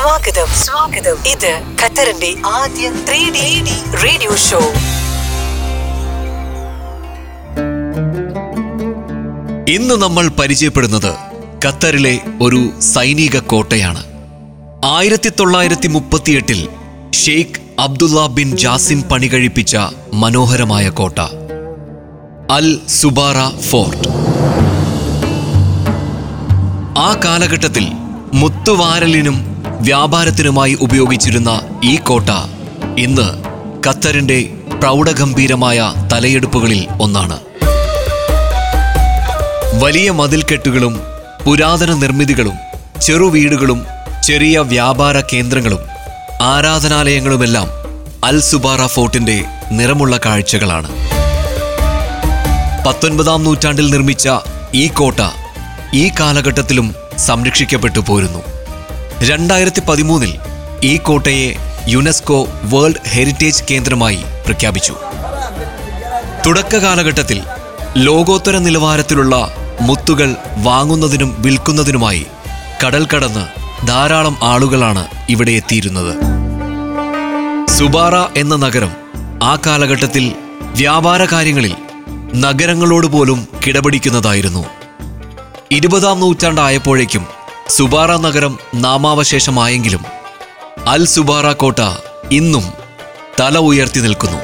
സ്വാഗതം സ്വാഗതം. ഇത് ഖത്തറിന്റെ ആദ്യ ത്രീ ഡി റേഡിയോ ഷോ. ഇന്ന് നമ്മൾ പരിചയപ്പെടുന്നത് ഖത്തറിലെ ഒരു സൈനിക കോട്ടയാണ്. ആയിരത്തി തൊള്ളായിരത്തി മുപ്പത്തിയെട്ടിൽ ഷെയ്ഖ് അബ്ദുല്ല ബിൻ ജാസിം പണി പണികഴിപ്പിച്ച മനോഹരമായ കോട്ട. Al Zubarah fort. ആ കാലഘട്ടത്തിൽ മുത്തുവാരലിനും വ്യാപാരത്തിനുമായി ഉപയോഗിച്ചിരുന്ന ഈ കോട്ട ഇന്ന് ഖത്തറിന്റെ പ്രൗഢഗംഭീരമായ തലയെടുപ്പുകളിൽ ഒന്നാണ്. വലിയ മതിൽക്കെട്ടുകളും പുരാതന നിർമ്മിതികളും ചെറുവീടുകളും ചെറിയ വ്യാപാര കേന്ദ്രങ്ങളും ആരാധനാലയങ്ങളുമെല്ലാം അൽ സുബാറ ഫോർട്ടിന്റെ നിറമുള്ള കാഴ്ചകളാണ്. പത്തൊൻപതാം നൂറ്റാണ്ടിൽ നിർമ്മിച്ച ഈ കോട്ട ഈ കാലഘട്ടത്തിലും സംരക്ഷിക്കപ്പെട്ടു പോരുന്നു. രണ്ടായിരത്തി പതിമൂന്നിൽ ഈ കോട്ടയെ യുനെസ്കോ വേൾഡ് ഹെറിറ്റേജ് കേന്ദ്രമായി പ്രഖ്യാപിച്ചു. തുടക്ക കാലഘട്ടത്തിൽ ലോകോത്തര നിലവാരത്തിലുള്ള മുത്തുകൾ വാങ്ങുന്നതിനും വിൽക്കുന്നതിനുമായി കടൽ കടന്ന് ധാരാളം ആളുകളാണ് ഇവിടെ എത്തിയിരുന്നത്. സുബാറ എന്ന നഗരം ആ കാലഘട്ടത്തിൽ വ്യാപാര കാര്യങ്ങളിൽ നഗരങ്ങളോട് പോലും കിടപിടിക്കുന്നതായിരുന്നു. ഇരുപതാം നൂറ്റാണ്ടായപ്പോഴേക്കും സുബാറ നഗരം നാമാവശേഷമായെങ്കിലും അൽ സുബാറ കോട്ട ഇന്നും തല ഉയർത്തി നിൽക്കുന്നു.